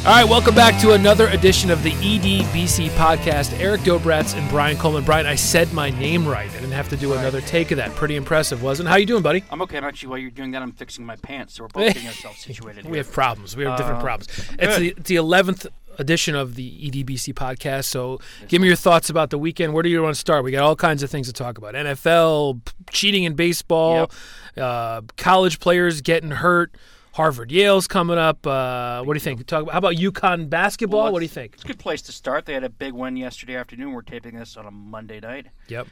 All right, welcome back to another edition of the EDBC podcast. Erik Dobratz and Brian Coleman. Brian, I said my name right. I didn't have to do another take of that. Pretty impressive, wasn't? it? How you doing, buddy? I'm okay. And actually, while you're doing that, I'm fixing my pants, so we're both getting ourselves situated. We here. have problems. We have different Uh, problems. It's the, it's the 11th edition of the EDBC podcast. So give me your thoughts about the weekend. Where do you want to start? We got all kinds of things to talk about NFL, cheating in baseball, uh, college players getting hurt. Harvard, Yale's coming up. Uh, what do you think? Talk about, how about UConn basketball? Well, what do you think? It's a good place to start. They had a big win yesterday afternoon. We're taping this on a Monday night. Yep.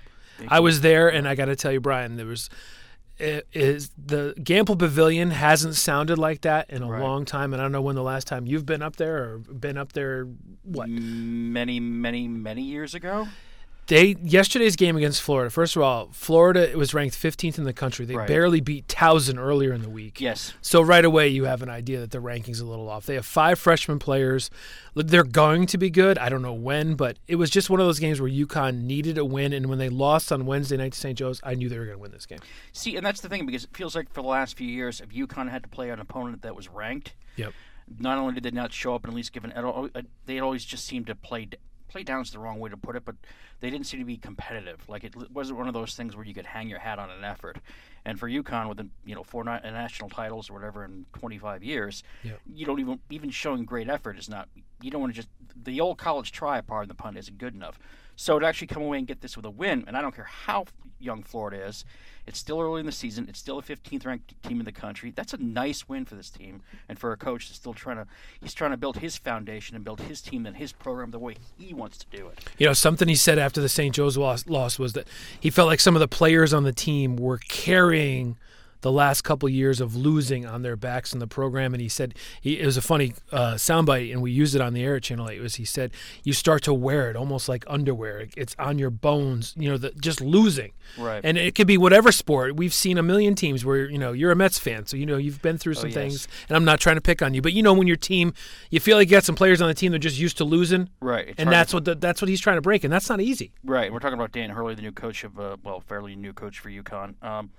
I was there, and I got to tell you, Brian, there was it is the Gampel Pavilion hasn't sounded like that in a Right. long time, and I don't know when the last time you've been up there or been up there. What Many, many, many years ago. They yesterday's game against Florida? First of all, Florida was ranked 15th in the country. They Right. barely beat Towson earlier in the week. Yes. So right away, you have an idea that the ranking's a little off. They have five freshman players. They're going to be good. I don't know when, but it was just one of those games where UConn needed a win, and when they lost on Wednesday night to St. Joe's, I knew they were going to win this game. See, and that's the thing because it feels like for the last few years, if UConn had to play an opponent that was ranked, Yep. not only did they not show up and at least give an, uh, they always just seemed to play play down is the wrong way to put it, but they didn't seem to be competitive. Like it wasn't one of those things where you could hang your hat on an effort. And for UConn, with you know four ni- uh, national titles or whatever in 25 years, Yep. you don't even even showing great effort is not. You don't want to just the old college try, pardon the pun, isn't good enough. So to actually come away and get this with a win, and I don't care how young Florida is, it's still early in the season. It's still a 15th ranked team in the country. That's a nice win for this team, and for a coach that's still trying to he's trying to build his foundation and build his team and his program the way he wants to do it. You know, something he said after the St. Joe's loss, loss was that he felt like some of the players on the team were carrying the last couple years of losing on their backs in the program. And he said he, it was a funny uh, soundbite, and we used it on the air at Channel 8. Was he said you start to wear it almost like underwear. It's on your bones. You know, the, just losing. Right. And it could be whatever sport. We've seen a million teams where you know you're a Mets fan, so you know you've been through some yes. things. And I'm not trying to pick on you, but you know when your team, you feel like you got some players on the team that are just used to losing. Right. It's And hard to- that's what the, that's what he's trying to break, and that's not easy. Right. We're talking about Dan Hurley, the new coach of, uh, well, fairly new coach for UConn. Um,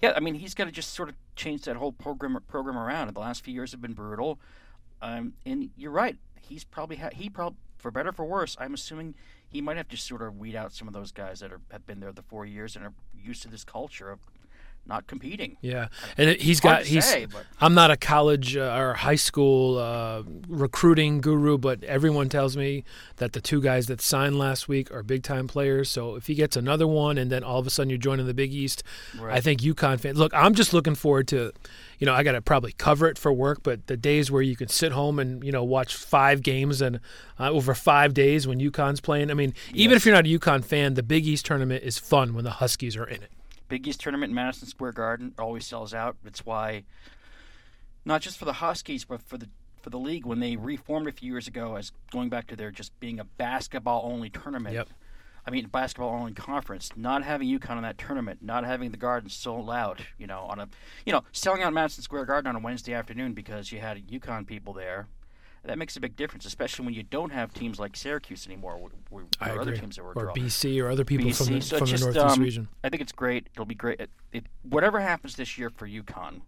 yeah, I mean, he's got to just sort of change that whole program program around. And the last few years have been brutal. Um, and you're right. He's probably ha- he probably for better or for worse. I'm assuming he might have to sort of weed out some of those guys that are have been there the four years and are used to this culture of not competing. Yeah, and he's got he's. say, I'm not a college uh, or high school uh, recruiting guru, but everyone tells me that the two guys that signed last week are big time players. So if he gets another one, and then all of a sudden you're joining the Big East, I Right. think UConn fans. Look, I'm just looking forward to. You know, I got to probably cover it for work, but the days where you can sit home and you know watch five games and uh, over five days when UConn's playing. I mean, even if you're not a UConn fan, the Big East tournament is fun when the Huskies are in it. Big East tournament in Madison Square Garden always sells out. It's why, not just for the Huskies, but for the for the league when they reformed a few years ago as going back to their just being a basketball only tournament. Yep. I mean, basketball only conference. Not having UConn in that tournament, not having the Garden sold out. You know, on a you know selling out Madison Square Garden on a Wednesday afternoon because you had UConn people there. That makes a big difference, especially when you don't have teams like Syracuse anymore, I or other teams that were or draw- BC or other people from the, BC. So from the just, Northeast um, region. I think it's great. It'll be great. It, it, whatever happens this year for UConn,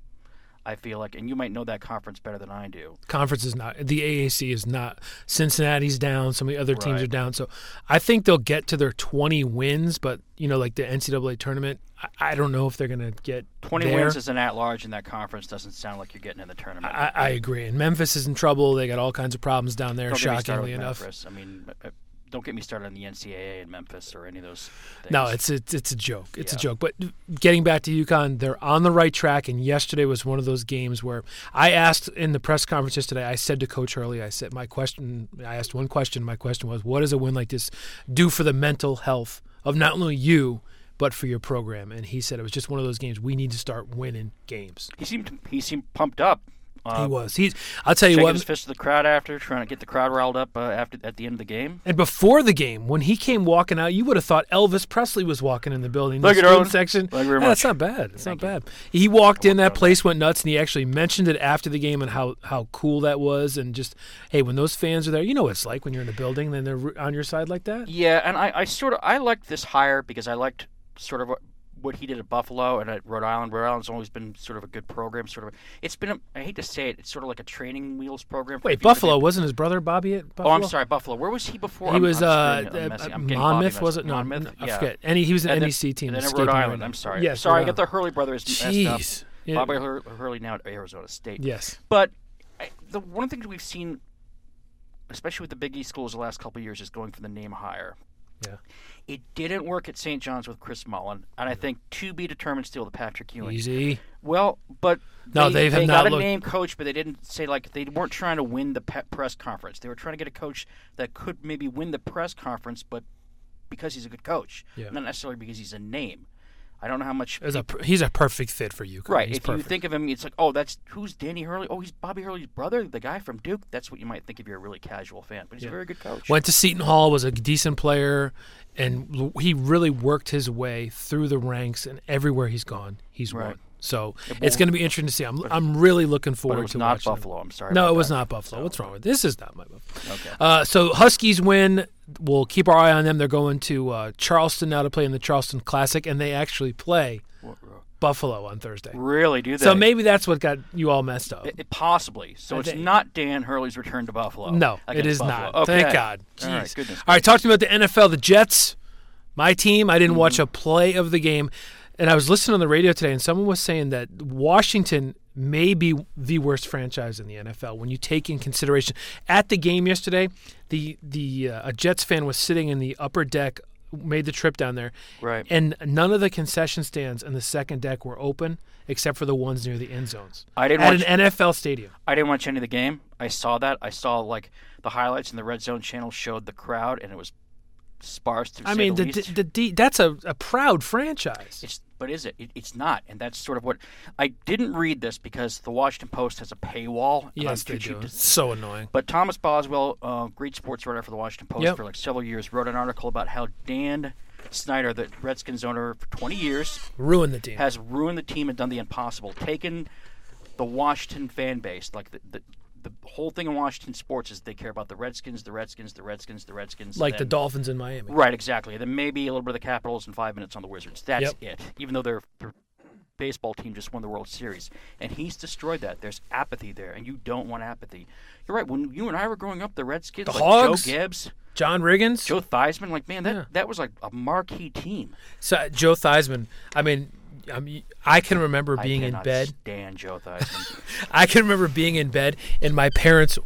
I feel like, and you might know that conference better than I do. Conference is not the AAC is not. Cincinnati's down. Some of the other teams Right. are down. So I think they'll get to their 20 wins, but you know, like the NCAA tournament, I, I don't know if they're going to get 20 there. wins as an at-large in that conference doesn't sound like you're getting in the tournament. I, I agree. And Memphis is in trouble. They got all kinds of problems down there. Don't get me started shockingly enough. Memphis. I mean, don't get me started on the NCAA in Memphis or any of those. Things. No, it's it's it's a joke. It's a joke. But getting back to UConn, they're on the right track. And yesterday was one of those games where I asked in the press conference yesterday. I said to Coach Hurley, I said my question. I asked one question. My question was, what does a win like this do for the mental health of not only you but for your program? And he said it was just one of those games. We need to start winning games. he seemed he seemed pumped up. Uh, he was. He's. I'll tell you what. his fist to the crowd after, trying to get the crowd riled up uh, after at the end of the game. And before the game, when he came walking out, you would have thought Elvis Presley was walking in the building. You, student darling. section. Thank you Yeah, That's not bad. It's Thank not you. bad. He walked in, that place went nuts, and he actually mentioned it after the game and how, how cool that was. And just, hey, when those fans are there, you know what it's like when you're in a building and they're on your side like that? Yeah, and I, I sort of I liked this hire because I liked sort of what, he did at Buffalo and at Rhode Island. Rhode Island's always been sort of a good program. Sort of, it's been. A, I hate to say it, it's sort of like a training wheels program. for Wait, if you- if Buffalo wasn't his brother Bobby at Buffalo? Oh, I'm sorry, Buffalo. Where was he before? He I'm- was I'm uh, uh, Monmouth, was it? No, Monmouth. no, I yeah. forget. And he, he was an And then- NEC team. And then at Rhode right Island. now. I'm sorry. Yes, sorry, I got the Hurley brothers messed up. Jeez. Yeah. Bobby Hur- Hurley now at Arizona State. Yes. But I, the one of the things we've seen, especially with the Big East schools the last couple of years, is going for the name higher. Yeah. It didn't work at St. John's with Chris Mullin, and I think to be determined still the Patrick Ewing. Easy. Well, but No, they, they they not got a looked- name coach, but they didn't say like they weren't trying to win the press conference. They were trying to get a coach that could maybe win the press conference, but because he's a good coach, Yeah. not necessarily because he's a name. I don't know how much. A, he's a perfect fit for you. Right. He's if perfect. you think of him, it's like, oh, that's who's Danny Hurley? Oh, he's Bobby Hurley's brother, the guy from Duke. That's what you might think if you're a really casual fan. But he's Yeah. a very good coach. Went to Seton Hall, was a decent player, and he really worked his way through the ranks. And everywhere he's gone, he's Right. won. So Yeah, it's going to be interesting to see. I'm, I'm really looking forward it was to not watching him. Buffalo. I'm sorry. No, it was that. not Buffalo. So- What's wrong with this? Is not my Buffalo. Okay. Uh, so Huskies win. We'll keep our eye on them. They're going to uh, Charleston now to play in the Charleston Classic, and they actually play Buffalo on Thursday. Really? Do they? So maybe that's what got you all messed up. It- it- possibly. So I it's think- not Dan Hurley's return to Buffalo. no, it is Buffalo. not. Okay. Thank God. All right, Jeez. goodness. All right, talk to me about the NFL. The Jets, my team. I didn't watch Mm-hmm. a play of the game, and I was listening on the radio today, and someone was saying that Washington may be the worst franchise in the NFL when you take in consideration. At the game yesterday, the the uh, a Jets fan was sitting in the upper deck, made the trip down there, Right. and none of the concession stands in the second deck were open except for the ones near the end zones I didn't at watch. an NFL stadium. I didn't watch any of the game. I saw that. I saw like the highlights and the red zone channel showed the crowd, and it was sparse. To I say mean, the, the, the that's a, a proud franchise. It's but is it? it? It's not, and that's sort of what I didn't read this because the Washington Post has a paywall. yes, they do. It's so annoying. But Thomas Boswell, uh, great sports writer for the Washington Post Yep. for like several years, wrote an article about how Dan Snyder, the Redskins owner for 20 years, Ruin the team. has ruined the team and done the impossible. Taken the Washington fan base, like the, the the whole thing in Washington sports is they care about the Redskins, the Redskins, the Redskins, the Redskins. like and the Dolphins in Miami. Right, exactly. Then maybe a little bit of the Capitals and five minutes on the Wizards. That's Yep. it. Even though their their baseball team just won the World Series, and he's destroyed that. There's apathy there, and you don't want apathy. You're right. When you and I were growing up, the Redskins, The like Hogs? Joe Gibbs, John Riggins. Joe Theismann, like man, that Yeah. that was like a marquee team. So, Joe Theismann. I mean, I mean, I can remember being in bed. Stand Joe Theismann. I can remember being in bed and my parents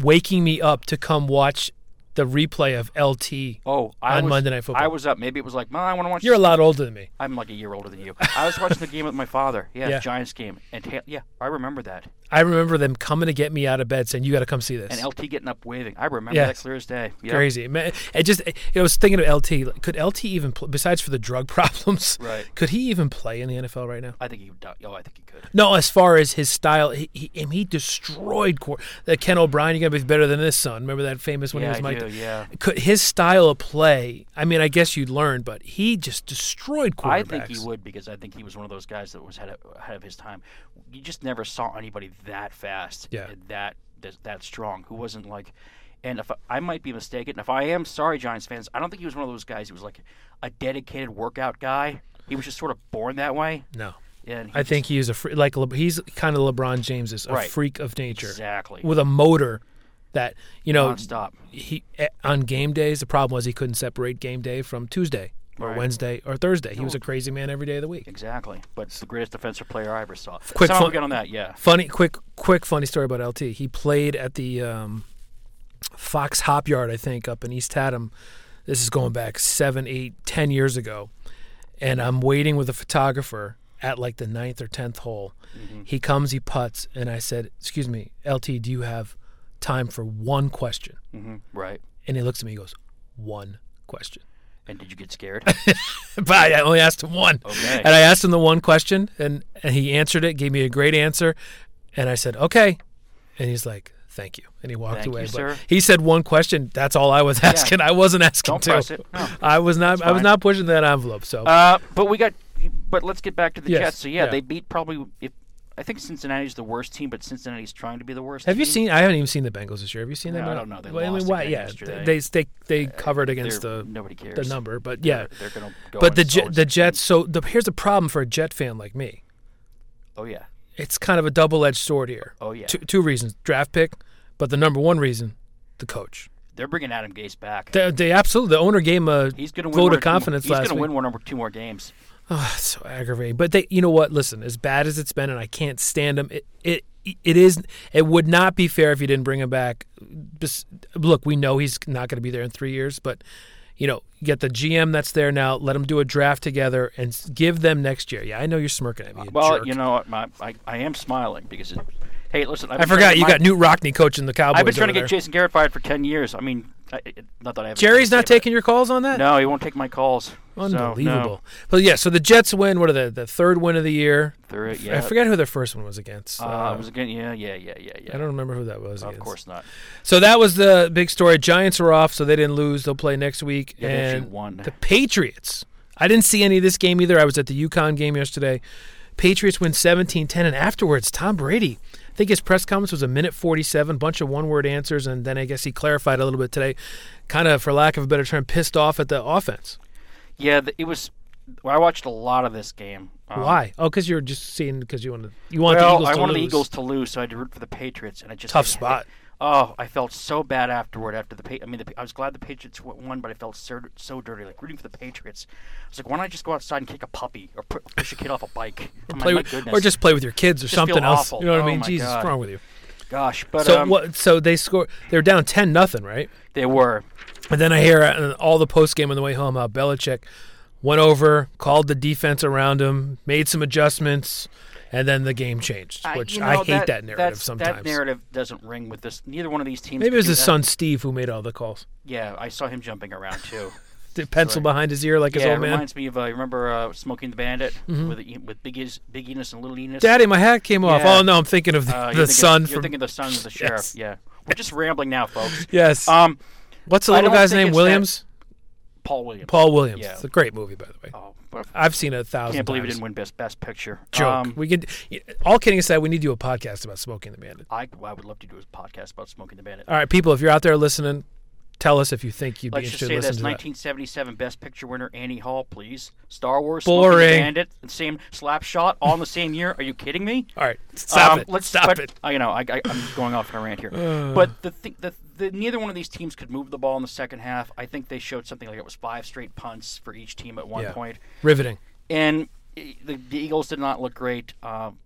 waking me up to come watch the replay of LT. oh, I On was, Monday Night Football. I was up. Maybe it was like, Mom, I want to watch. You're a lot older than me. I'm like a year older than you. I was watching the game with my father. Yeah, Yeah. Giants game, and ta- yeah, I remember that. I remember them coming to get me out of bed saying, "You got to come see this." And LT getting up waving. I remember Yes. that clear as day. Yep. Crazy. Man, it just. I was thinking of LT. like, Could LT even, pl- besides for the drug problems, Right. could he even play in the NFL right now? I think he. would- Oh, I think he could. No, as far as his style, he he, he destroyed Cor- that Ken O'Brien. You're gonna be better than this son. Remember that famous when yeah, he was Mike. do. Yeah. Could his style of play? I mean, I guess you'd learn, but he just destroyed quarterbacks. I think he would because I think he was one of those guys that was ahead of, ahead of his time. You just never saw anybody that fast, Yeah. and that that, that strong, who wasn't like. And if I, I might be mistaken, if I am sorry, Giants fans, I don't think he was one of those guys who was like a dedicated workout guy. He was just sort of born that way. No, And I think he is a free, like Le- he's kind of LeBron James is a Right. freak of nature exactly with a motor that you know nonstop. he eh, on game days. The problem was he couldn't separate game day from Tuesday or Right. Wednesday or Thursday. He was a crazy man every day of the week. Exactly, but it's the greatest defensive player I ever saw. Quick Somehow fun- get on that, yeah. Funny, quick, quick, funny story about LT. He played at the um, Fox Hopyard, I think, up in East Haddam. This is going back seven, eight, ten years ago, and I'm waiting with a photographer at like the ninth or tenth hole. Mhm. He comes, he puts, and I said, "Excuse me, LT, do you have time for one question?" hmm Right. And he looks at me, he goes, "One question." And did you get scared? but I only asked him one. Okay. And I asked him the one question, and, and he answered it, gave me a great answer. And I said, okay. And he's like, thank you. And he walked Thank you, away. but sir. he said one question. That's all I was asking. I wasn't asking Don't two. press it. No. I was not. That's I was fine. not pushing that envelope. So Uh, but we got. But let's get back to the Yes, Jets. So yeah, yeah. they beat probably if I think Cincinnati's the worst team, but Cincinnati's trying to be the worst. Have you seen? I haven't even seen the Bengals this year. Have you seen them? No, I don't know. They Well, I lost mean, why? Yeah, yesterday. they they they uh, covered against They're- the nobody cares. the number, but yeah. they're, they're gonna go. But the Jet, the Jets. So the, here's the problem for a Jet fan like me. Oh yeah. It's kind of a double edged sword here. Oh yeah. Two, two reasons: draft pick, but the number one reason, the coach. They're bringing Adam Gase back. They, they absolutely. The owner gave him a He's going to win vote of two more- confidence He's going to win one or two more games. Oh, it's so aggravating. But they, you know what? Listen, as bad as it's been, and I can't stand them. It, it, it is. It would not be fair if you didn't bring him back. Bes- Look, we know he's not going to be there in three years, but you know, get the GM that's there now. Let them do a draft together and give them next year. Yeah, I know you're smirking at me. you Well, jerk. you know, what, I I am smiling because it, hey, listen, I've I forgot you get got my- Knute Rockne coaching the Cowboys. I've been trying to get there. Jason Garrett fired for ten years. I mean, I, not that I have. Jerry's not taking your calls on that. No, he won't take my calls. So, no. Unbelievable. But yeah, so the Jets win. What are the the third win of the year? I yeah. forget who their first one was against. Uh, Uh, it was again. Yeah, yeah, yeah, yeah, yeah. I don't remember who that was. Of against. course not. So that was the big story. Giants are off, so they didn't lose. They'll play next week. Yeah, and won. the Patriots. I didn't see any of this game either. I was at the UConn game yesterday. Patriots win 17-10, and afterwards, Tom Brady. I think his press conference was a minute 47, bunch of one-word answers, and then I guess he clarified a little bit today. Kind of, for lack of a better term, pissed off at the offense. Yeah, it was. Well, I watched a lot of this game. Um, Why? Oh, because you're just seeing because you want to you want well, the Eagles I wanted lose. the Eagles to lose, so I had to root for the Patriots, and it just Tough spot. Oh, I felt so bad afterward. After the, I mean, the, I was glad the Patriots won, but I felt so, so dirty, like rooting for the Patriots. I was like, why don't I just go outside and kick a puppy or pu- push a kid off a bike? I'm Play like, with- or just play with your kids or Just something else. You know what Oh I mean? Jesus, God. what's wrong with you? gosh, but so um, what? So they score. They're down ten nothing, right? they were. And then I hear uh, all the post game on the way home how Belichick went over, called the defense around him, made some adjustments, and then the game changed. I- Which you I hate that, narrative sometimes. That narrative doesn't ring with this. Neither one of these teams. Maybe it was his that. son Steve who made all the calls. Yeah, I saw him jumping around too. The pencil Sorry. behind his ear like his yeah, it old man. reminds me of uh, remember uh, Smokey and the Bandit Mhm. with with Big Enos and Little Enos. Daddy, my hat came off. Yeah. Oh no, I'm thinking of the, Uh, the thinking, son You're from. thinking the son of the sheriff. Yes. Yeah, we're just rambling now, folks. yes. Um, What's the little guy's name? Williams. Paul Williams. Paul Williams. Yeah. It's a great movie, by the way. Oh, I've seen it a thousand. can't believe times. didn't win best best picture. Joke. Um, we could. All kidding aside, we need to do a podcast about Smokey and the Bandit. I, I would love to do a podcast about Smokey and the Bandit. All right, people, if you're out there listening, tell us if you think you'd be Let's just say this: listening to that. 1977 Best Picture winner Annie Hall, please. Star Wars, Boring. Bandit, the same slap shot, all in the same year. Are you kidding me? All right, stop Um, it. Let's stop but, it. uh, you know, I, I, I'm going off on a rant here. Uh. but the, the, the neither one of these teams could move the ball in the second half. I think they showed something like it was five straight punts for each team at one Yeah. point. Riveting. and the, the Eagles did not look great. Um,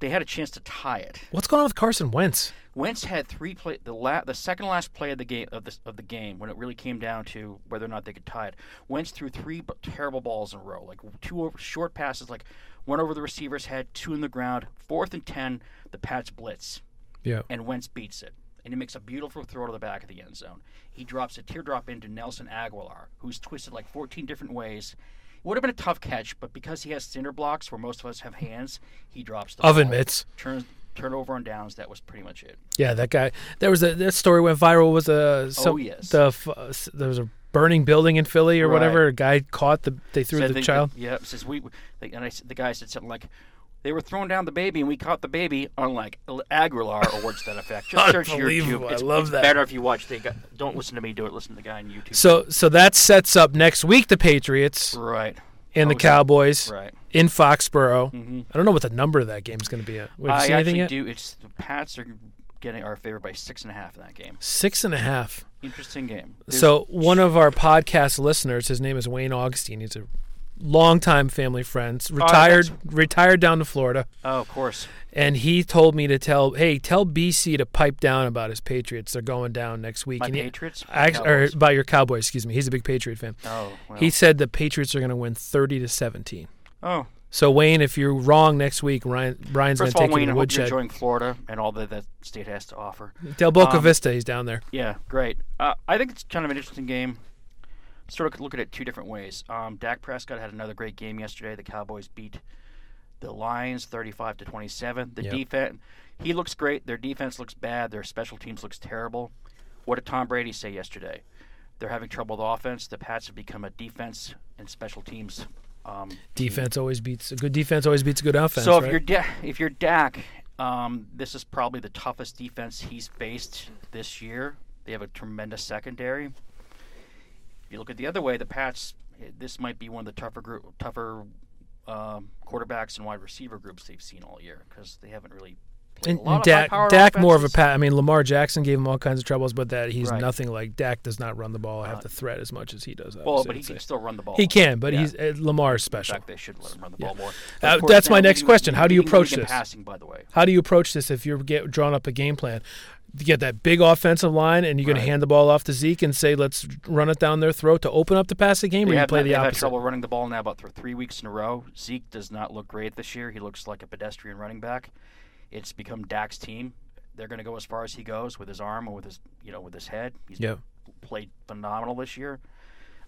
they had a chance to tie it. What's going on with Carson Wentz? Wentz had three play the la- the second last play of the game of the of the game when it really came down to whether or not they could tie it. Wentz threw three b- terrible balls in a row, like two over, short passes, like one over the receiver's head, two in the ground. Fourth and ten, the Pats blitz, Yeah. and Wentz beats it, and he makes a beautiful throw to the back of the end zone. He drops a teardrop into Nelson Agholor, who's twisted like 14 different ways. It would have been a tough catch, but because he has cinder blocks where most of us have hands, he drops the Oven ball. mitts. Turns turnover on downs. That was pretty much it. Yeah, that guy. There was a that story went viral. Was a some, Oh, yes. The uh, there was a burning building in Philly or Right. whatever. A guy caught the. They threw the they- child. Yeah, says we. And I, the guy said something like, "They were throwing down the baby, and we caught the baby." Unlike Agholor or words to that effect. Just search YouTube. Unbelievable. I It's, love it's that. Better if you watch. They got, don't listen to me do it. Listen to the guy on YouTube. So so that sets up next week the Patriots right, and the Cowboys right. In Foxborough. hmm I don't know what the number of that game is going to be at. You I seen anything actually yet? do. It's the Pats are getting our favored by six and a half in that game. Six and a half. Interesting game. There's- So one of our podcast listeners, his name is Wayne Augustine. He's a longtime family friend, retired retired down to Florida, oh, of course. and he told me to tell, hey, tell BC to pipe down about his Patriots. They're going down next week. My And Patriots. Act- or about your Cowboys, excuse me. He's a big Patriot fan. Oh, well. He said the Patriots are going to win thirty to seventeen. Oh. So Wayne, if you're wrong next week, Ryan Brian's going First to all, take Wayne, you to woodshed. enjoying Florida and all that that state has to offer. Del Boca um, Vista, he's down there. Yeah, great. Uh, I think it's kind of an interesting game. Sort of look at it two different ways. Um, Dak Prescott had another great game yesterday. The Cowboys beat the Lions 35 to 27. The Yep. defense, he looks great. Their defense looks bad. Their special teams looks terrible. What did Tom Brady say yesterday? They're having trouble with offense. The Pats have become a defense and special teams Um, Defense always beats a good defense. Always beats a good offense. so if right? you're da- if you're Dak, um, this is probably the toughest defense he's faced this year. They have a tremendous secondary. If you look at the other way, the Pats. eh, This might be one of the tougher group, tougher um, quarterbacks and wide receiver groups they've seen all year because they haven't really. And, a lot and of Dak, Dak more of a pat. I mean, Lamar Jackson gave him all kinds of troubles, but that he's Right. nothing like Dak. Does not run the ball. have Uh, the threat as much as he does. Well, but he can still run the ball. He can, but Yeah. he's uh, Lamar's In fact, they should let him run the Yeah. ball more. Uh, course, that's my next leading- question. How do you approach this? Passing, by the way. How do you approach this if you're get, drawing up a game plan? You get that big offensive line, and you're going to hand the ball off to Zeke and say, "Let's run it down their throat to open up the passing game," or They you play the have had opposite. trouble running the ball now about th- three weeks in a row. Zeke does not look great this year. He looks like a pedestrian running back. It's become Dak's team. They're going to go as far as he goes with his arm or with his, you know, with his head. He's played phenomenal this year.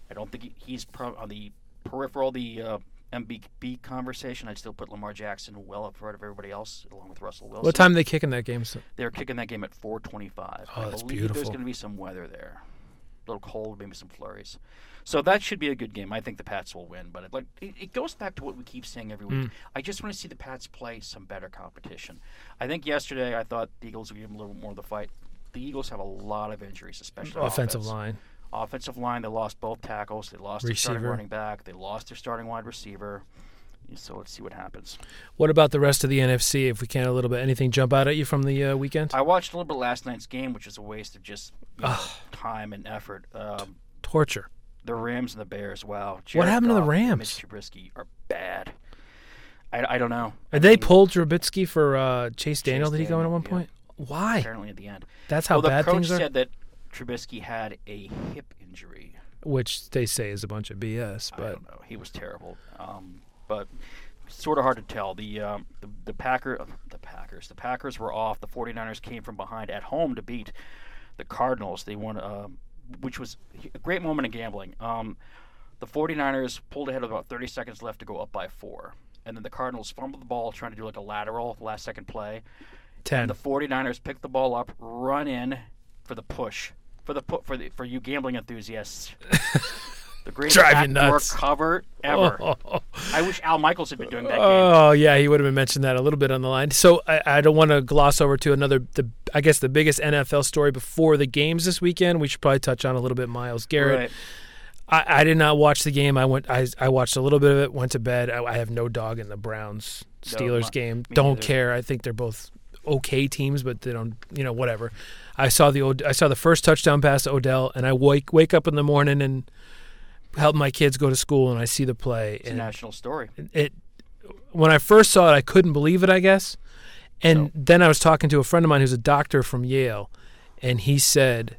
I don't think he, he's pro- on the peripheral, the uh, MVP conversation. I'd still put Lamar Jackson well up front of everybody else, along with Russell Wilson. What time are they kicking that game? So- They're kicking that game at 4:25. Oh, I that's believe beautiful. There's going to be some weather there, a little cold, maybe some flurries. So that should be a good game. I think the Pats will win, but it, like it, it goes back to what we keep saying every week. Mm. I just want to see the Pats play some better competition. I think yesterday I thought the Eagles would give them a little bit more of the fight. The Eagles have a lot of injuries, especially offensive offense. line. Offensive line, they lost both tackles. They lost their starting Receiver. running back. They lost their starting wide receiver. So let's see what happens. What about the rest of the NFC? If we can, a little bit. Anything jump out at you from the uh, weekend? I watched a little bit last night's game, which is a waste of just you know, time and effort. Um, Torture. The Rams and the Bears. Wow. What Jared happened to the Rams? Mitch Trubisky are bad. I, I don't know. I Did they mean, pull Trubisky for uh, Chase Daniel? Did he go in at one yeah. point? Why? Apparently at the end. That's how well, bad things are. said that Trubisky had a hip injury. Which they say is a bunch of BS. I But don't know. He was terrible. Um, but sort of hard to tell. The um, the, the Packer uh, the Packers the Packers were off. The 49ers came from behind at home to beat the Cardinals. They won, um, which was a great moment in gambling. Um, the 49ers pulled ahead with about 30 seconds left to go up by four. And then the Cardinals fumbled the ball trying to do like a lateral last second play. ten. And the 49ers picked the ball up, run in for the push. For the pu- for the for you gambling enthusiasts. the greatest Drive you backdoor nuts. cover ever. I wish Al Michaels had been doing that game. Oh yeah, he would have been mentioned that a little bit on the line. So I, I don't want to gloss over to another. The I guess the biggest NFL story before the games this weekend. We should probably touch on a little bit. Myles Garrett. Right. I, I did not watch the game. I went. I, I watched a little bit of it. Went to bed. I, I have no dog in the Browns Steelers my- game. Don't care. I think they're both okay teams, but they don't. You know, whatever. I saw the Od- I saw the first touchdown pass to Odell, and I wake wake up in the morning and help my kids go to school, and I see the play. It's a national story. it when I first saw it, I couldn't believe it. I guess, and So- then I was talking to a friend of mine who's a doctor from Yale, and he said,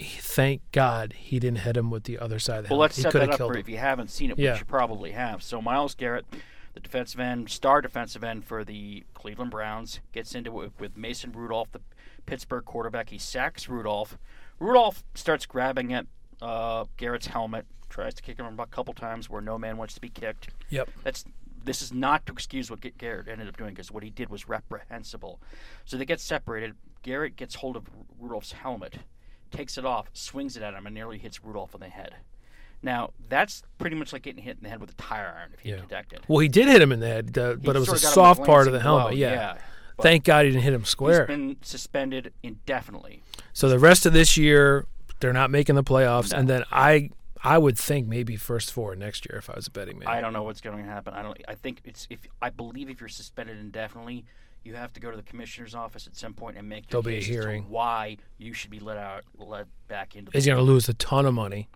"Thank God he didn't hit him with the other side of the Well, helmet. let's he set could that have up killed for him." if you haven't seen it, Yeah. which you probably have. So Myles Garrett, the defensive end, star defensive end for the Cleveland Browns, gets into it with Mason Rudolph, the Pittsburgh quarterback. He sacks Rudolph. Rudolph starts grabbing at uh, Garrett's helmet, tries to kick him a couple times where no man wants to be kicked. Yep. That's this is not to excuse what Garrett ended up doing because what he did was reprehensible. So they get separated. Garrett gets hold of Ru- Rudolph's helmet, takes it off, swings it at him, and nearly hits Rudolph on the head. Now that's pretty much like getting hit in the head with a tire iron if you Yeah. detect it. Well, he did hit him in the head, uh, but it was a sort of got him with soft part of the helmet. blow, Yeah. but Thank God he didn't hit him He's square. been suspended indefinitely. So the rest of this year, they're not making the playoffs, No. and then I, I would think maybe first four next year if I was a betting man. I don't know what's going to happen. I don't. I think it's if I believe if you're suspended indefinitely, you have to go to the commissioner's office at some point and make There'll be a hearing. why you should be let out, let back into. He's the going to lose a ton of money.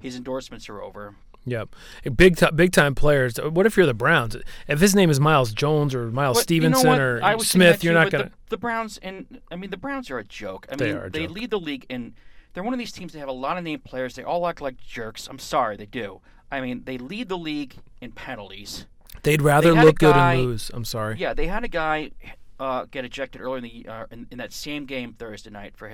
His endorsements are over. Yep, big time, big time players. What if you're the Browns? If his name is Miles Jones or Miles But you know Stevenson or I was thinking Smith, you're too, not going to. the Browns and I mean the Browns are a joke. I They mean are a they joke. lead the league and they're one of these teams that have a lot of named players. They all act like jerks. I'm sorry, they do. I mean they lead the league in penalties. They'd rather a look good guy- and lose. I'm sorry. Yeah, they had a guy uh, get ejected earlier in the uh, in, in that same game Thursday night for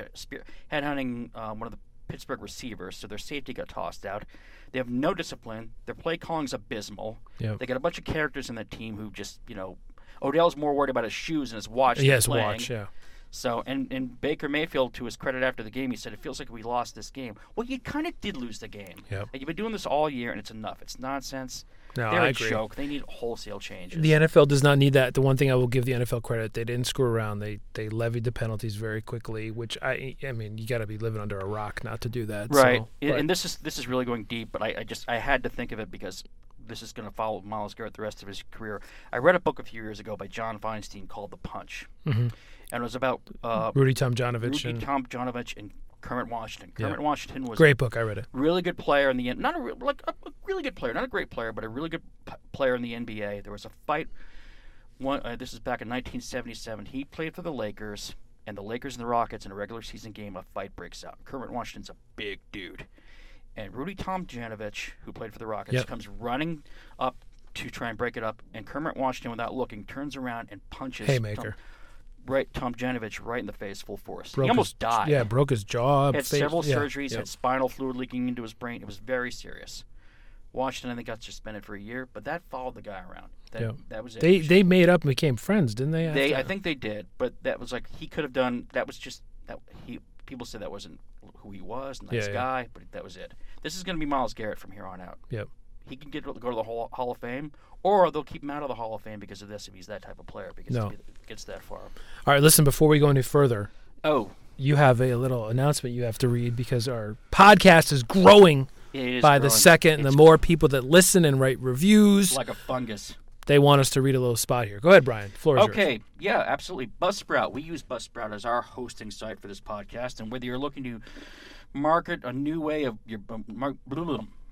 headhunting um, one of the Pittsburgh receivers. So their safety got tossed out. They have no discipline. Their play calling's abysmal. Yep. They got a bunch of characters in that team who just you know Odell's more worried about his shoes and his watch. than Yes, playing. watch. Yeah. So, and, and Baker Mayfield, to his credit after the game, he said, it feels like we lost this game. Well, you kind of did lose the game. Yep. Like, you've been doing this all year, and it's enough. It's nonsense. No, They're I a agree. joke. They need wholesale changes. The NFL does not need that. The one thing I will give the NFL credit, they didn't screw around. They they levied the penalties very quickly, which I I mean, you got to be living under a rock not to do that. right. So, and, and this is this is really going deep, but I, I just I had to think of it because this is going to follow Myles Garrett the rest of his career. I read a book a few years ago by John Feinstein called The Punch, Mhm. And it was about uh, Rudy Tomjanovich Rudy and Tomjanovich and Kermit Washington. Yeah. Kermit Washington was great book. I read it. really good player in the not a like a, a really good player, not a great player, but a really good p- player in the NBA. There was a fight. One uh, this is back in 1977. He played for the Lakers, and the Lakers and the Rockets in a regular season game. A fight breaks out. Kermit Washington's a big dude, and Rudy Tomjanovich, who played for the Rockets, Yep. comes running up to try and break it up, and Kermit Washington, without looking, turns around and punches Haymaker. Tom, right Tomjanovich right in the face, full force. Broke he almost his, died. Yeah, broke his jaw. Had face- several yeah, surgeries, yep. had spinal fluid leaking into his brain. It was very serious. Washington, I think, got suspended for a year, but that followed the guy around. That, Yeah. that was it. They they made up and became friends, didn't they? They- I think they did, but that was like he could have done. That was just that he. People said that wasn't who he was, nice Yeah, yeah. guy, but that was it. This is going to be Myles Garrett from here on out. Yep. He can get go to the Hall, Hall of Fame, or they'll keep him out of the Hall of Fame because of this if he's that type of player. Because No. gets that far. All right, listen. Before we go any further, Oh, you have a little announcement you have to read because our podcast is growing is by the second, and the more people that listen and write reviews, like a fungus. they want us to read a little spot here. Go ahead, Brian. Floor is yours. Okay, yeah, absolutely. Buzzsprout. We use Buzzsprout as our hosting site for this podcast, and whether you're looking to market a new way of your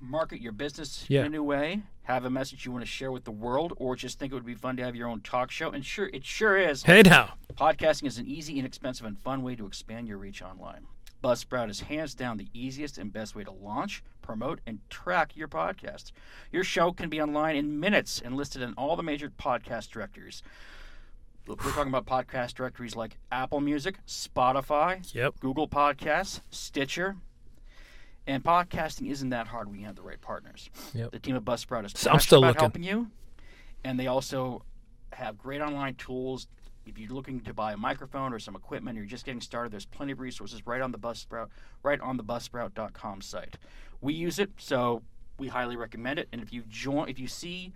market your business Yeah. in a new way, have a message you want to share with the world, or just think it would be fun to have your own talk show, and sure, it sure is. Hey now. Podcasting is an easy, inexpensive, and fun way to expand your reach online. Buzzsprout is hands down the easiest and best way to launch, promote, and track your podcast. Your show can be online in minutes and listed in all the major podcast directories. We're talking about podcast directories like Apple Music, Spotify, Yep. Google Podcasts, Stitcher. And podcasting isn't that hard when you have the right partners. Yep. The team at Buzzsprout is So I'm still about looking. helping you, and they also have great online tools. If you're looking to buy a microphone or some equipment, or you're just getting started, there's plenty of resources right on the Buzzsprout, right on the Buzzsprout.com site. We use it, so we highly recommend it. And if you join, if you see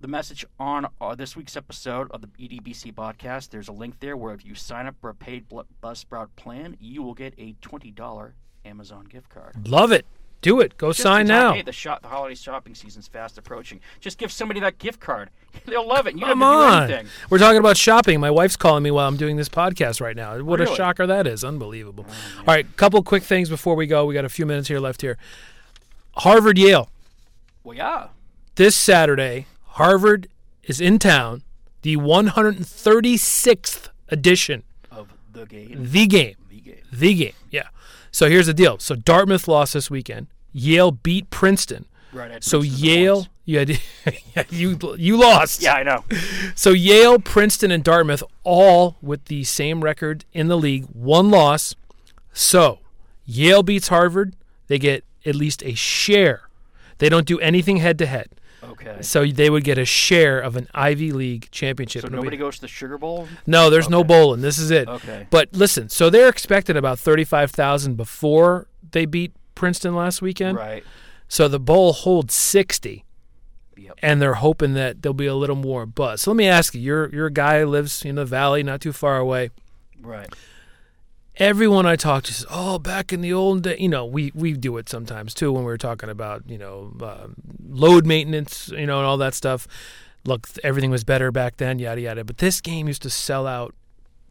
the message on uh, this week's episode of the EDBC podcast, there's a link there where if you sign up for a paid Buzzsprout plan, you will get a twenty dollar Amazon gift card. Love it. Do it. Go Just sign in time- now. Hey, the shop, the holiday shopping season's fast approaching. Just give somebody that gift card. They'll love it. You Come don't have to on. do anything. We're talking about shopping. My wife's calling me while I'm doing this podcast right now. What a shocker that is. Unbelievable. Oh, All right, couple quick things before we go. We got a few minutes here left here. Harvard Yale. Well, yeah. This Saturday, Harvard is in town. The 136th edition. Of the game. The game. The game. The game. Yeah. So here's the deal. So Dartmouth lost this weekend. Yale beat Princeton. Right. So Yale, you had, you you lost. Yeah, I know. So Yale, Princeton, and Dartmouth all with the same record in the league, one loss. So Yale beats Harvard. They get at least a share. They don't do anything head to head. Okay. So they would get a share of an Ivy League championship. So nobody goes to the Sugar Bowl. no, there's no Okay. bowling. This is it. Okay. But listen, so they're expected about 35,000 before they beat Princeton last weekend. Right. So the bowl holds 60 Yep. and they're hoping that there'll be a little more buzz. So let me ask you, you're you're a guy who lives in the valley, not too far away. Right. Everyone I talk to says, "Oh, back in the old day, you know, we we do it sometimes too when we were talking about you know um, load maintenance, you know, and all that stuff. Look, everything was better back then, yada yada. But this game used to sell out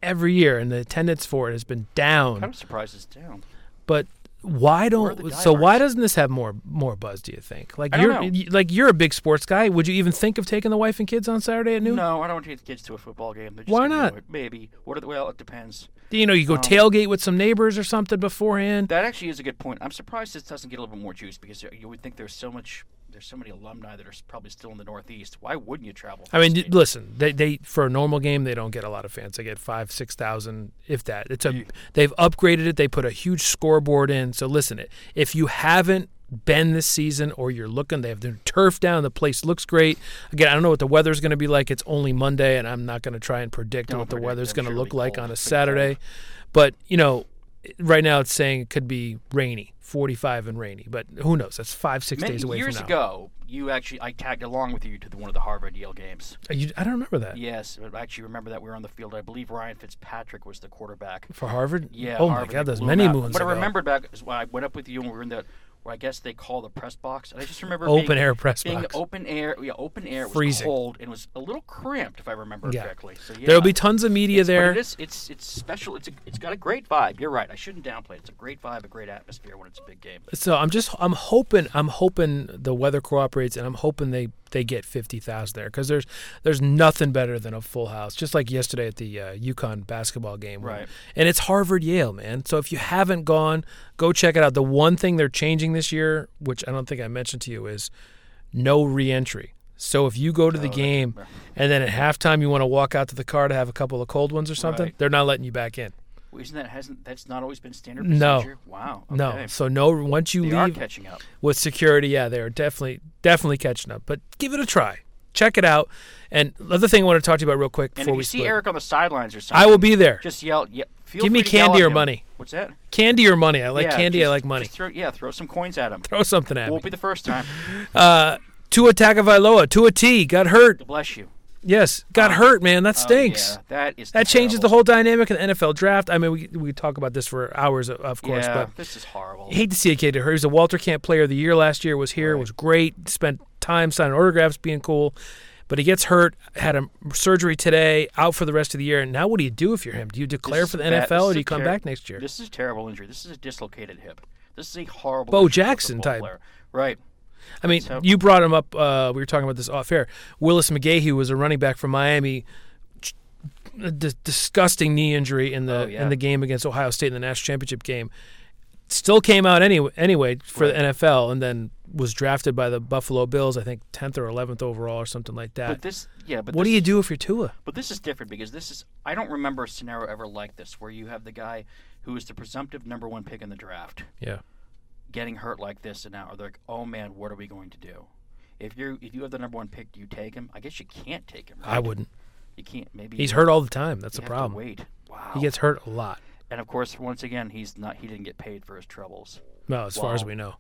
every year, and the attendance for it has been down. Of surprised it's down. But why don't so why doesn't this have more more buzz? Do you think? Like I you're know. like you're a big sports guy. Would you even think of taking the wife and kids on Saturday at noon? No, I don't want to take the kids to a football game. Just Why not? Maybe. What are the, well, it depends. You know, you go Um, tailgate with some neighbors or something beforehand. That actually is a good point. I'm surprised this doesn't get a little bit more juice because you would think there's so much, there's so many alumni that are probably still in the Northeast. Why wouldn't you travel? I mean, d- listen, they, they for a normal game they don't get a lot of fans. They get five, six thousand, if that. It's a they've upgraded it. They put a huge scoreboard in. So listen, it if you haven't been this season, or you're looking. They have their turf down. The place looks great. Again, I don't know what the weather's going to be like. It's only Monday, and I'm not going to try and predict Don't what the weather's going to sure look like cold. on a Saturday. But you know, right now it's saying it could be rainy, 45 and rainy. But who knows? That's five, six Many days away years ago, you actually I tagged along with you to the, one of the Harvard Yale games. Uh, You, I don't remember that Yes, I actually remember that we were on the field. I believe Ryan Fitzpatrick was the quarterback. for Harvard. Yeah. Oh my God, there's many moons But ago. I remembered back I went up with you and we were in the, where I guess they call the press box, and I just remember Open being, air press being box. open air. Yeah, open air. It was Freezing. cold and was a little cramped, if I remember Yeah. correctly. So yeah, There'll be tons of media It's- there. It is. It's it's special. It's a, it's got a great vibe. You're right. I shouldn't downplay it. It's a great vibe, a great atmosphere when it's a big game. So I'm just I'm hoping I'm hoping the weather cooperates and I'm hoping they they get fifty thousand there because there's there's nothing better than a full house just like yesterday at the uh, UConn basketball game. Where- Right. and it's Harvard Yale man. So if you haven't gone go check it out. The one thing they're changing this year which I don't think I mentioned to you is no reentry. So if you go to the Oh, game and then at halftime you want to walk out to the car to have a couple of cold ones or something Right. they're not letting you back in Well, Isn't that hasn't that's not always been standard procedure? No. Wow. no so no once you They are leave catching up. with security, yeah, they're definitely definitely catching up. But give it a try. Check it out. And the other thing I want to talk to you about real quick And before if we see split. Erik on the sidelines or something, I will be there. Just yell. Yeah, feel Give me free to yell candy or him. money. What's that? Candy or money? I like Yeah, candy. just- I like money. Throw, yeah, throw some coins at him. Throw something at him. Won't me. be the first time. Uh, Tua Tagovailoa, Tua T got hurt. Bless you. Yes, got Oh. hurt, man. That Oh, stinks. yeah, that is. That changes the whole dynamic of the NFL draft. I mean, we we talk about this for hours, of- course, Yeah, but this is horrible. hate to see a kid hurt. He was a Walter Camp Player of the Year last year. Was here, Right. was great. Spent time signing autographs, being cool. But he gets hurt. Had a surgery today. Out for the rest of the year. And now, what do you do if you're him? Do you declare for the bad- NFL, or do you come ter- back next year? This is a terrible injury. This is a dislocated hip. This is a horrible. Bo injury for a Jackson type. player. Right. I mean, So- you brought him up. Uh, we were talking about this off air. Willis McGahee was a running back from Miami. Disgusting knee injury in the Oh, yeah. in the game against Ohio State in the national championship game. Still came out anyway anyway for the NFL, and then was drafted by the Buffalo Bills. I think tenth or eleventh overall or something like that. But this, yeah, but what this, do you do if you're Tua? But this is different because this is I don't remember a scenario ever like this where you have the guy who is the presumptive number one pick in the draft Yeah, getting hurt like this, and now they're like, oh man, what are we going to do? If you if you have the number one pick, do you take him? I guess you can't take him. Right? I wouldn't. You can't. Maybe He's hurt all the time. That's the problem. wait. Wow. He gets hurt a lot. and of course, once again, he's not. He didn't get paid for his troubles. Well, as far as we know,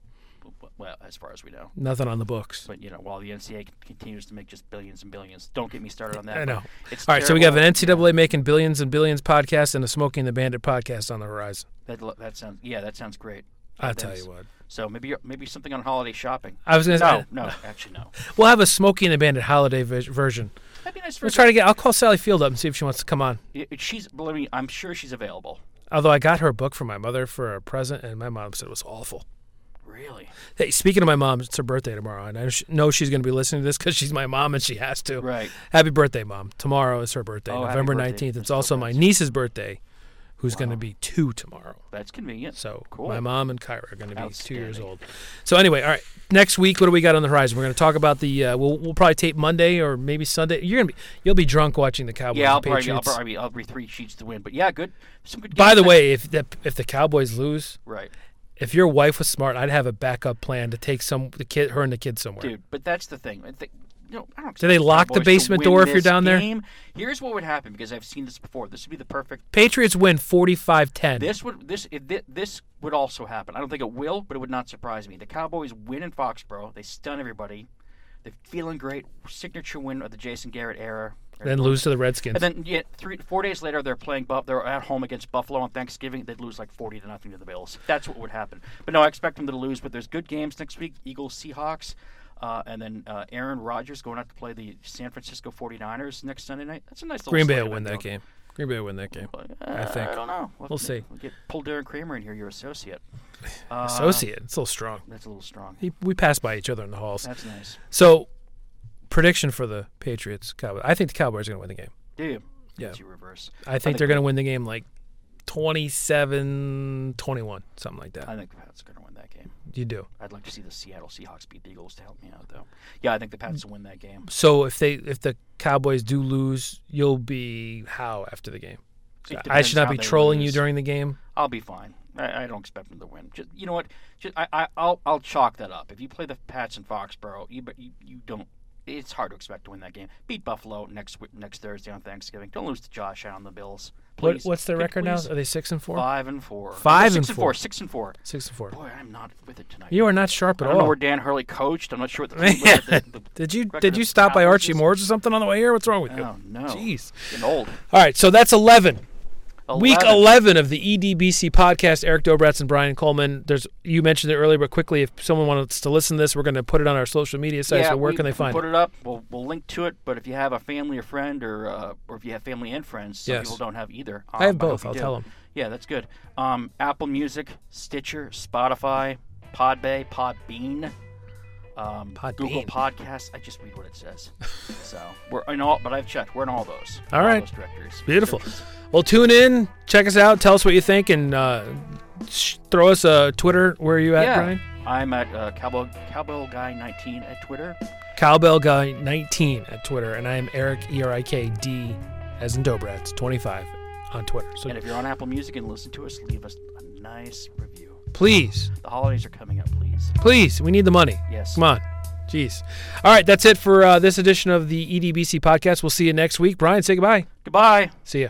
Well, as far as we know. nothing on the books. But you know, while the NCAA continues to make just billions and billions, don't get me started on that. I know. It's All right, so we have an. NCAA making billions and billions podcast and a Smokey and the Bandit podcast on the horizon. That that sounds yeah, that sounds great. I'll tell is- you what. So maybe maybe something on holiday shopping. I was gonna say No, no, actually no. we'll have a Smokey and the Bandit holiday version. That'd be nice Let's try to get. I'll call Sally Field up and see if she wants to come on. I- I- She's believe me, I'm sure she's available. Although I got her a book for my mother for a present, and my mom said it was awful. Really? Hey, speaking of my mom, it's her birthday tomorrow, and I know she's going to be listening to this because she's my mom and she has to. Right. Happy birthday, mom! Tomorrow is her birthday, Oh, November nineteenth. It's also my niece's birthday, who's going to be two tomorrow. That's convenient. So Cool. my mom and Kyra are going to be two years old. So anyway, all right. Next week, what do we got on the horizon? We're going to talk about the. Uh, we'll we'll probably tape Monday or maybe Sunday. You're gonna be you'll be drunk watching the Cowboys. yeah, I'll probably, I'll probably I'll be three sheets to win. But yeah, good. Some good. By the next- way, if the if the Cowboys lose, right, if your wife was smart, I'd have a backup plan to take some the kid, her and the kid somewhere. dude. But that's the thing. I think, you know, I don't. Do they lock the basement door if you're down there? Here's what would happen because I've seen this before. This would be the perfect. Patriots win 45-10. This would this this would also happen. I don't think it will, but it would not surprise me. The Cowboys win in Foxborough. They stun everybody. They're feeling great. Signature win of the Jason Garrett era. then lose to the Redskins. And then yeah, three four days later they're playing Buff. They're at home against Buffalo on Thanksgiving. They'd lose like forty to nothing to the Bills. That's what would happen. But no, I expect them to lose. But there's good games next week. Eagles, Seahawks, uh, and then uh, Aaron Rodgers going out to play the San Francisco 49ers next Sunday night. That's a nice. Little Green Bay will win that game. Green Bay will win that game. Uh, I think. I don't know. We'll see. We'll get pull Darren Kramer in here, your associate. Uh, Associate, it's a little strong. That's a little strong. He, we pass by each other in the halls. That's nice. So, prediction for the Patriots Cowboys. I think the Cowboys are going to win the game. Do you? Yeah. Reverse. I think think they're going to win the game like 27 21, something like that. I think the Pats are going to win. You do. I'd like to see the Seattle Seahawks beat the Eagles to help me out, though. Yeah, I think the Pats will win that game. So if they if the Cowboys do lose, you'll be how after the game? I should not be trolling you during the game. I'll be fine. I, I don't expect them to win. Just you know what? Just I, I I'll I'll chalk that up. If you play the Pats in Foxborough, you but you, you don't. It's hard to expect to win that game. Beat Buffalo next next Thursday on Thanksgiving. Don't lose to Josh Allen, the Bills. What, what's their record now? Are they six and four? Five and four. Five Six and four. four. Six and four. Six and four. Boy, I'm not with it tonight. You are not sharp at all. I don't know all. where Dan Hurley coached. I'm not sure what the was. The- the- Did you did you stop by Archie Moore's or something on the way here? What's wrong with you? Oh no. Jeez. Getting old. All right, so that's eleven. Week 11. 11 of the EDBC podcast. Erik Dobratz and Brian Coleman. There's you mentioned it earlier, but quickly, if someone wants to listen to this, we're going to put it on our social media sites. yeah, so where we can they find put it? Put it up? We'll, we'll link to it. But if you have a family or friend, or uh, or if you have family and friends, some Yes. people don't have either. I have Um, both. you I'll tell them. Yeah, that's good. Um, Apple Music, Stitcher, Spotify, Podbay, Podbean, um. Google Podcasts. I just read what it says. so we're in all, but I've checked. We're in all those. All all right. those directories. Beautiful. Well, tune in, check us out, tell us what you think, and uh, sh- throw us a Twitter. Where are you at, yeah, Brian? I'm at uh, Cowbell Cowbell Guy 19 at Twitter. Cowbell Guy 19 at Twitter, and I am Erik E R I K D as in Dobratz 25 on Twitter. So And if you're on Apple Music and listen to us, leave us a nice review. Please, The holidays are coming up, please. please, we need the money. Yes. Come on. Jeez. All right, that's it for uh, this edition of the EDBC podcast. We'll see you next week. Brian, say goodbye. Goodbye. See ya.